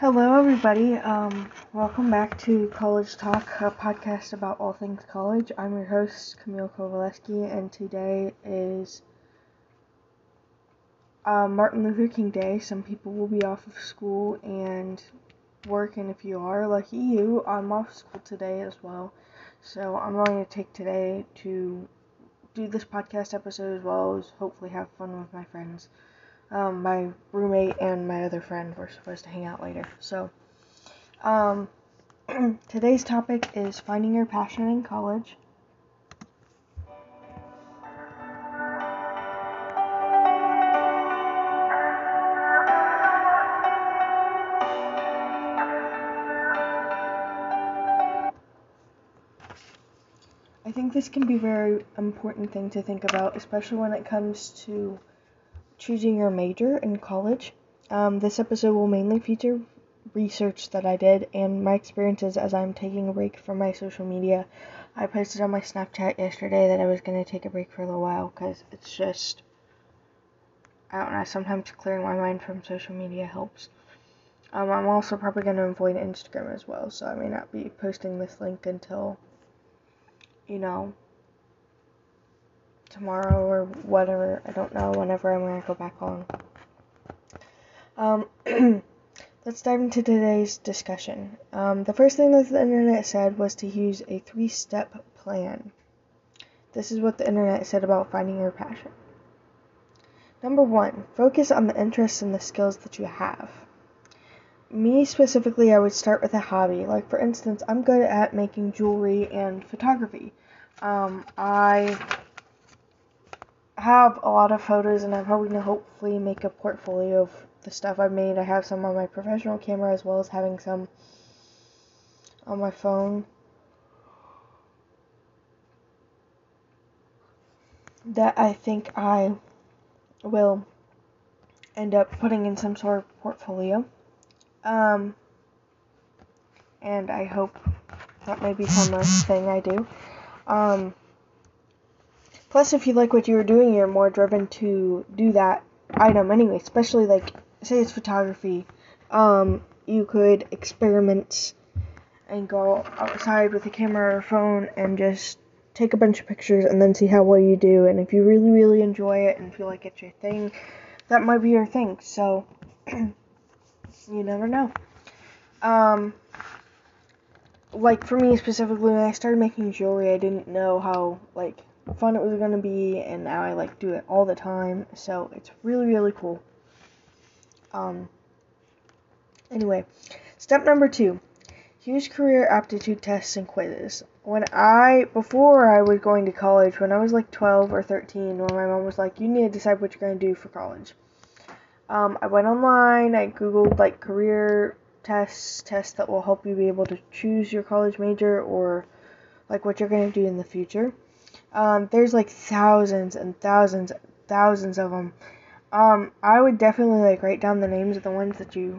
Hello, everybody. Um, welcome back to College Talk, a podcast about all things college. I'm your host, Camille Kowaleski, and today is uh, Martin Luther King Day. Some people will be off of school and work, and if you are, lucky you, I'm off school today as well. So I'm going to take today to do this podcast episode as well as hopefully have fun with my friends um, my roommate and my other friend were supposed to hang out later. So, um, today's topic is finding your passion in college. I think this can be a very important thing to think about, especially when it comes to choosing your major in college. Um, this episode will mainly feature research that I did and my experiences as I'm taking a break from my social media. I posted on my Snapchat yesterday that I was going to take a break for a little while because it's just, I don't know, sometimes clearing my mind from social media helps. Um, I'm also probably going to avoid Instagram as well, so I may not be posting this link until, you know, tomorrow or whatever. I don't know whenever I'm to go back on. Um, let's dive into today's discussion. Um, the first thing that the internet said was to use a three step plan. This is what the internet said about finding your passion. Number one, focus on the interests and the skills that you have. Me specifically, I would start with a hobby. Like, for instance, I'm good at making jewelry and photography. Um, I have a lot of photos and I'm hoping to hopefully make a portfolio of the stuff I've made. I have some on my professional camera as well as having some on my phone. That I think I will end up putting in some sort of portfolio. Um, and I hope that may become a thing I do. Um, Plus, if you like what you're doing, you're more driven to do that item anyway. Especially like, say it's photography. Um, you could experiment and go outside with a camera or phone and just take a bunch of pictures and then see how well you do. And if you really, really enjoy it and feel like it's your thing, that might be your thing. So, you never know. Um, like for me specifically, when I started making jewelry, I didn't know how like fun it was going to be and now I like do it all the time so it's really really cool. Um anyway step number 2 use career aptitude tests and quizzes. When I before I was going to college when I was like 12 or 13 when my mom was like you need to decide what you're going to do for college. Um, I went online I googled like career tests tests that will help you be able to choose your college major or like what you're going to do in the future um, there's like thousands and thousands, thousands of them. Um, I would definitely like write down the names of the ones that you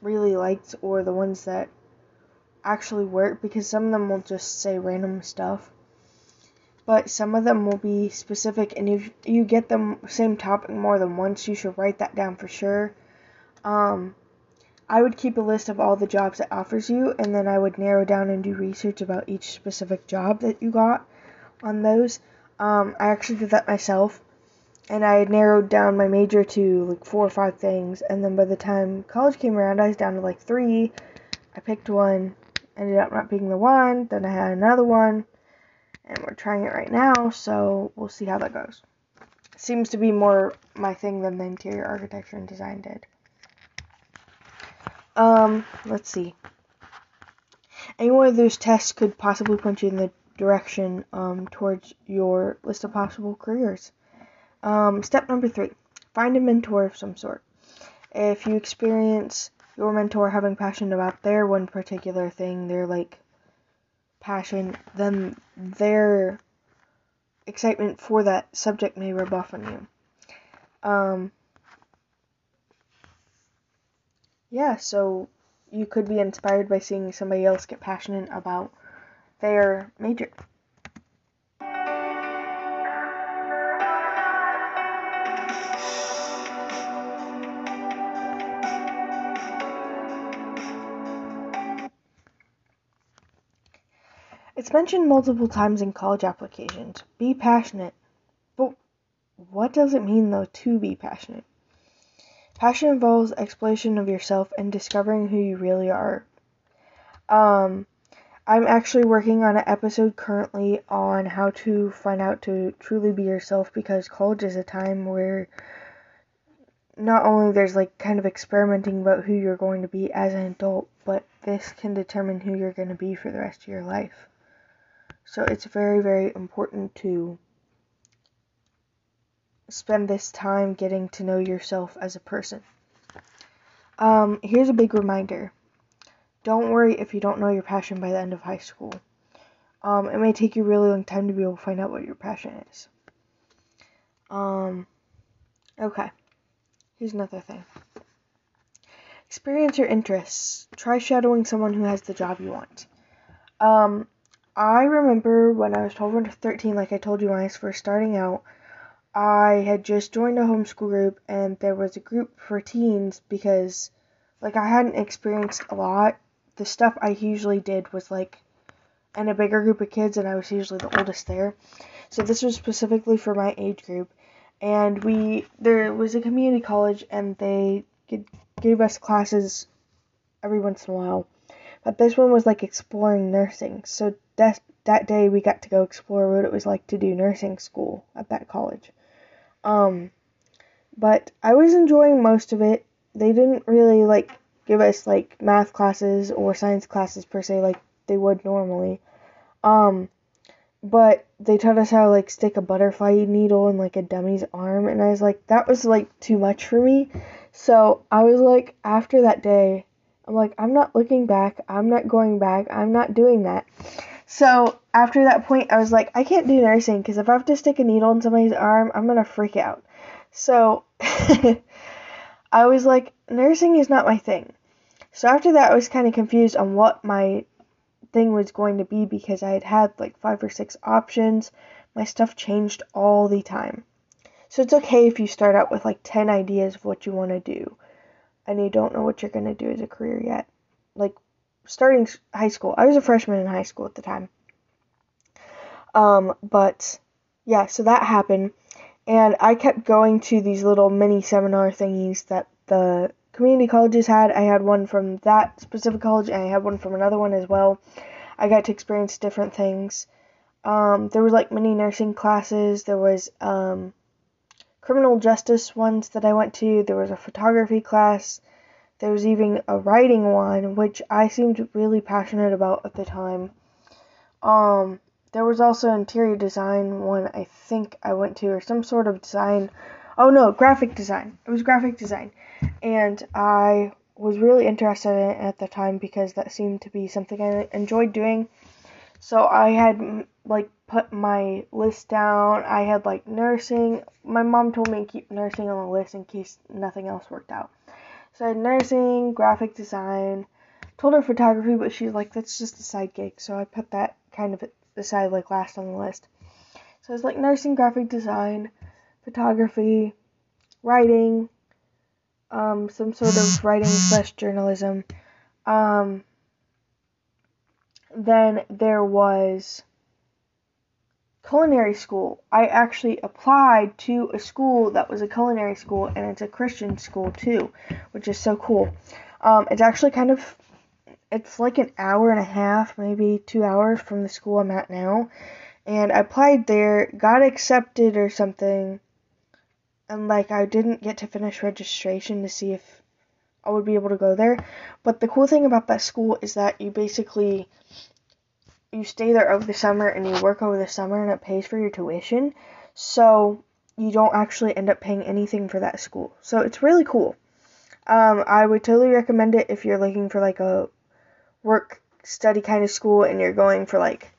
really liked or the ones that actually work because some of them will just say random stuff. But some of them will be specific, and if you get the same topic more than once, you should write that down for sure. Um, I would keep a list of all the jobs it offers you, and then I would narrow down and do research about each specific job that you got on those. Um, I actually did that myself, and I narrowed down my major to like four or five things. And then by the time college came around, I was down to like three. I picked one, ended up not picking the one. Then I had another one, and we're trying it right now. So we'll see how that goes. Seems to be more my thing than the interior architecture and design did. Um, let's see. Any one of those tests could possibly point you in the direction um, towards your list of possible careers. Um, step number three find a mentor of some sort. If you experience your mentor having passion about their one particular thing, their like passion, then their excitement for that subject may rub off on you. Um, yeah, so you could be inspired by seeing somebody else get passionate about fair major. It's mentioned multiple times in college applications. Be passionate. But what does it mean, though, to be passionate? Passion involves exploration of yourself and discovering who you really are. Um, I'm actually working on an episode currently on how to find out to truly be yourself because college is a time where not only there's like kind of experimenting about who you're going to be as an adult, but this can determine who you're going to be for the rest of your life. So it's very, very important to spend this time getting to know yourself as a person. Um, here's a big reminder don't worry if you don't know your passion by the end of high school. Um, it may take you a really long time to be able to find out what your passion is. Um, okay. Here's another thing. Experience your interests. Try shadowing someone who has the job you want. Um, I remember when I was 12 or 13, like I told you when I was first starting out, I had just joined a homeschool group and there was a group for teens because, like, I hadn't experienced a lot. The stuff I usually did was like in a bigger group of kids, and I was usually the oldest there. So this was specifically for my age group. And we there was a community college and they gave us classes every once in a while. But this one was like exploring nursing. So that that day we got to go explore what it was like to do nursing school at that college. Um but i was enjoying most of it. They didn't really like give us like math classes or science classes per se like they would normally um but they taught us how to like stick a butterfly needle in like a dummy's arm and I was like that was like too much for me. So I was like after that day I'm like I'm not looking back. I'm not going back. I'm not doing that. So after that point I was like I can't do nursing because if I have to stick a needle in somebody's arm, I'm to freak out. So I was like nursing is not my thing. So after that I was kind of confused on what my thing was going to be because I had had like five or six options. My stuff changed all the time. So it's okay if you start out with like 10 ideas of what you want to do and you don't know what you're going to do as a career yet. Like starting high school, I was a freshman in high school at the time. Um, but yeah, so that happened. And I kept going to these little mini seminar thingies that the community colleges had. I had one from that specific college, and I had one from another one as well. I got to experience different things. Um, there was like mini nursing classes. There was um, criminal justice ones that I went to. There was a photography class. There was even a writing one, which I seemed really passionate about at the time. Um, there was also interior design one I think I went to, or some sort of design. Oh no, graphic design. It was graphic design and I was really interested in it at the time because that seemed to be something I enjoyed doing. So I had like put my list down. I had like nursing. My mom told me to keep nursing on the list in case nothing else worked out. So I had nursing, graphic design, told her photography, but she's like, that's just a side gig. So I put that kind of aside like last on the list. So it's like nursing, graphic design, photography, writing, um, some sort of writing slash journalism. Um, then there was culinary school. I actually applied to a school that was a culinary school, and it's a Christian school too, which is so cool. Um, it's actually kind of, it's like an hour and a half, maybe two hours from the school I'm at now. And I applied there, got accepted or something, and like I didn't get to finish registration to see if I would be able to go there. But the cool thing about that school is that you basically you stay there over the summer and you work over the summer and it pays for your tuition. So you don't actually end up paying anything for that school. So it's really cool. Um, I would totally recommend it if you're looking for like a work study kind of school and you're going for like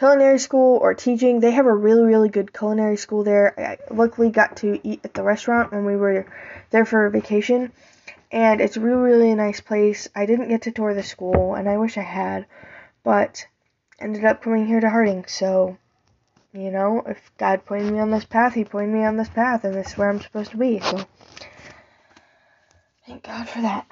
culinary school or teaching. They have a really, really good culinary school there. I luckily got to eat at the restaurant when we were there for vacation. And it's really, really a nice place. I didn't get to tour the school, and I wish I had, but ended up coming here to Harding. So, you know, if God pointed me on this path, He pointed me on this path, and this is where I'm supposed to be. So, thank God for that.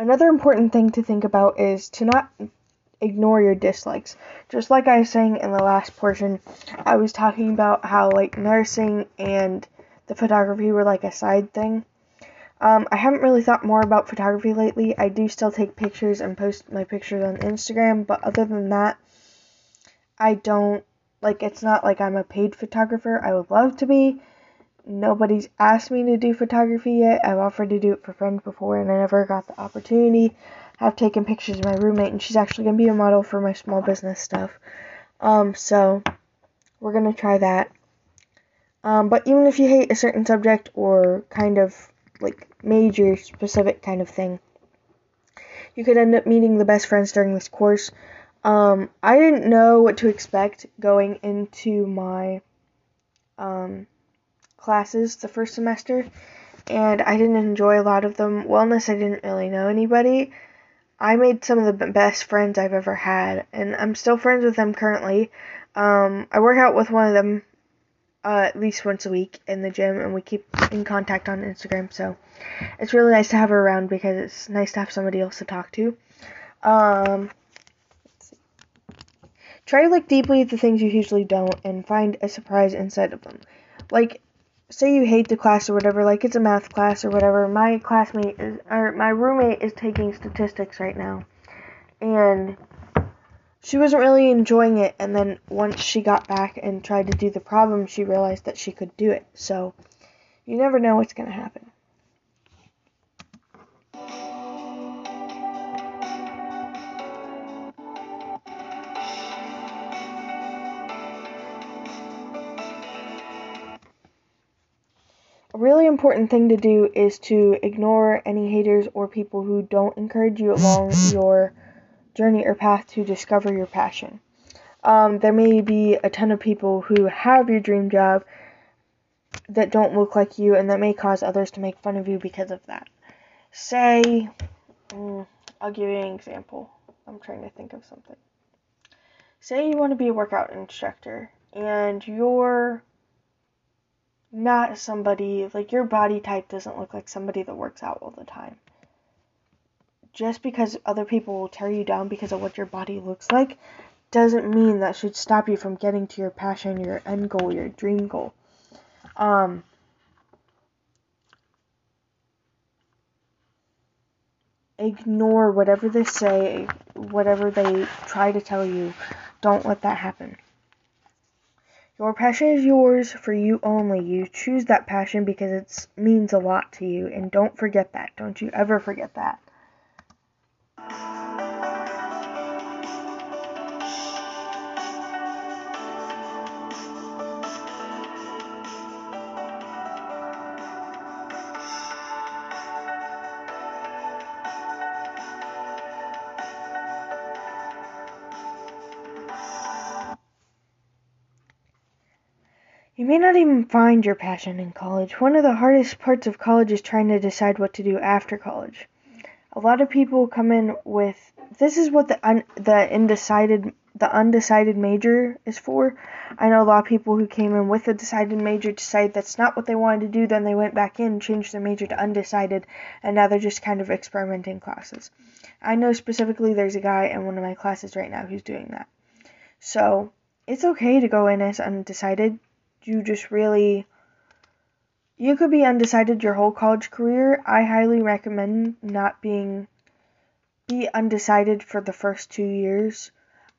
Another important thing to think about is to not ignore your dislikes. Just like I was saying in the last portion, I was talking about how like nursing and the photography were like a side thing. Um, I haven't really thought more about photography lately. I do still take pictures and post my pictures on Instagram, but other than that, I don't like it's not like I'm a paid photographer. I would love to be. Nobody's asked me to do photography yet. I've offered to do it for friends before and I never got the opportunity. I've taken pictures of my roommate and she's actually going to be a model for my small business stuff. Um, so we're going to try that. Um, but even if you hate a certain subject or kind of like major specific kind of thing, you could end up meeting the best friends during this course. Um, I didn't know what to expect going into my um, classes the first semester, and I didn't enjoy a lot of them. Wellness, I didn't really know anybody. I made some of the best friends I've ever had, and I'm still friends with them currently. Um, I work out with one of them uh, at least once a week in the gym, and we keep in contact on Instagram. So it's really nice to have her around because it's nice to have somebody else to talk to. Um, Try to look deeply at the things you usually don't and find a surprise inside of them. Like, say you hate the class or whatever, like it's a math class or whatever. My classmate is, or my roommate is taking statistics right now, and she wasn't really enjoying it. And then once she got back and tried to do the problem, she realized that she could do it. So, you never know what's gonna happen. A really important thing to do is to ignore any haters or people who don't encourage you along your journey or path to discover your passion. Um, there may be a ton of people who have your dream job that don't look like you, and that may cause others to make fun of you because of that. Say, mm, I'll give you an example. I'm trying to think of something. Say you want to be a workout instructor, and you're not somebody like your body type doesn't look like somebody that works out all the time. Just because other people will tear you down because of what your body looks like doesn't mean that should stop you from getting to your passion, your end goal, your dream goal. Um ignore whatever they say, whatever they try to tell you. Don't let that happen. Your passion is yours for you only. You choose that passion because it means a lot to you. And don't forget that. Don't you ever forget that. May not even find your passion in college. One of the hardest parts of college is trying to decide what to do after college. A lot of people come in with this is what the un, the undecided the undecided major is for. I know a lot of people who came in with a decided major decided that's not what they wanted to do, then they went back in, changed their major to undecided, and now they're just kind of experimenting classes. I know specifically there's a guy in one of my classes right now who's doing that. So it's okay to go in as undecided you just really you could be undecided your whole college career. I highly recommend not being be undecided for the first 2 years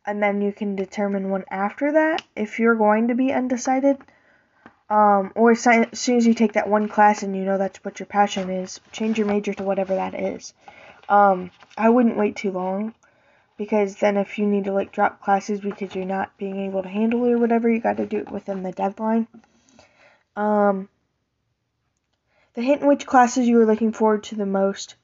and then you can determine one after that if you're going to be undecided. Um, or as soon as you take that one class and you know that's what your passion is, change your major to whatever that is. Um, I wouldn't wait too long because then if you need to like drop classes because you're not being able to handle it or whatever, you got to do it within the deadline. Um, the hint in which classes you are looking forward to the most.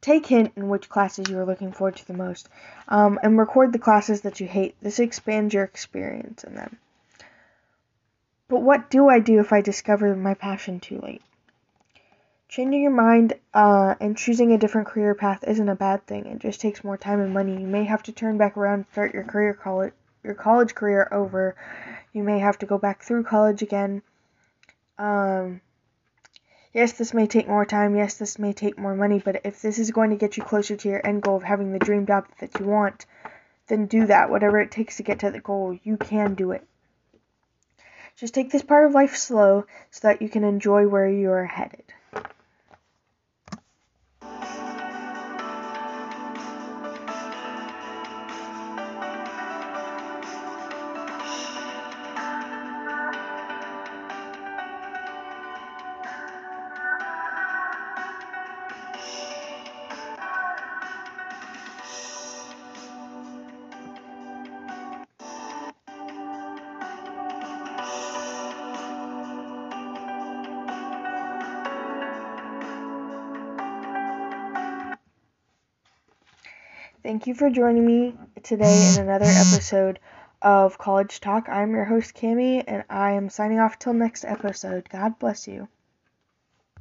Take hint in which classes you are looking forward to the most, um, and record the classes that you hate. This expands your experience in them. But what do I do if I discover my passion too late? Changing your mind uh, and choosing a different career path isn't a bad thing. It just takes more time and money. You may have to turn back around and start your career college your college career over. You may have to go back through college again. Um, Yes, this may take more time. Yes, this may take more money. But if this is going to get you closer to your end goal of having the dream job that you want, then do that. Whatever it takes to get to the goal, you can do it. Just take this part of life slow so that you can enjoy where you are headed. Thank you for joining me today in another episode of College Talk. I'm your host, Cami, and I am signing off till next episode. God bless you.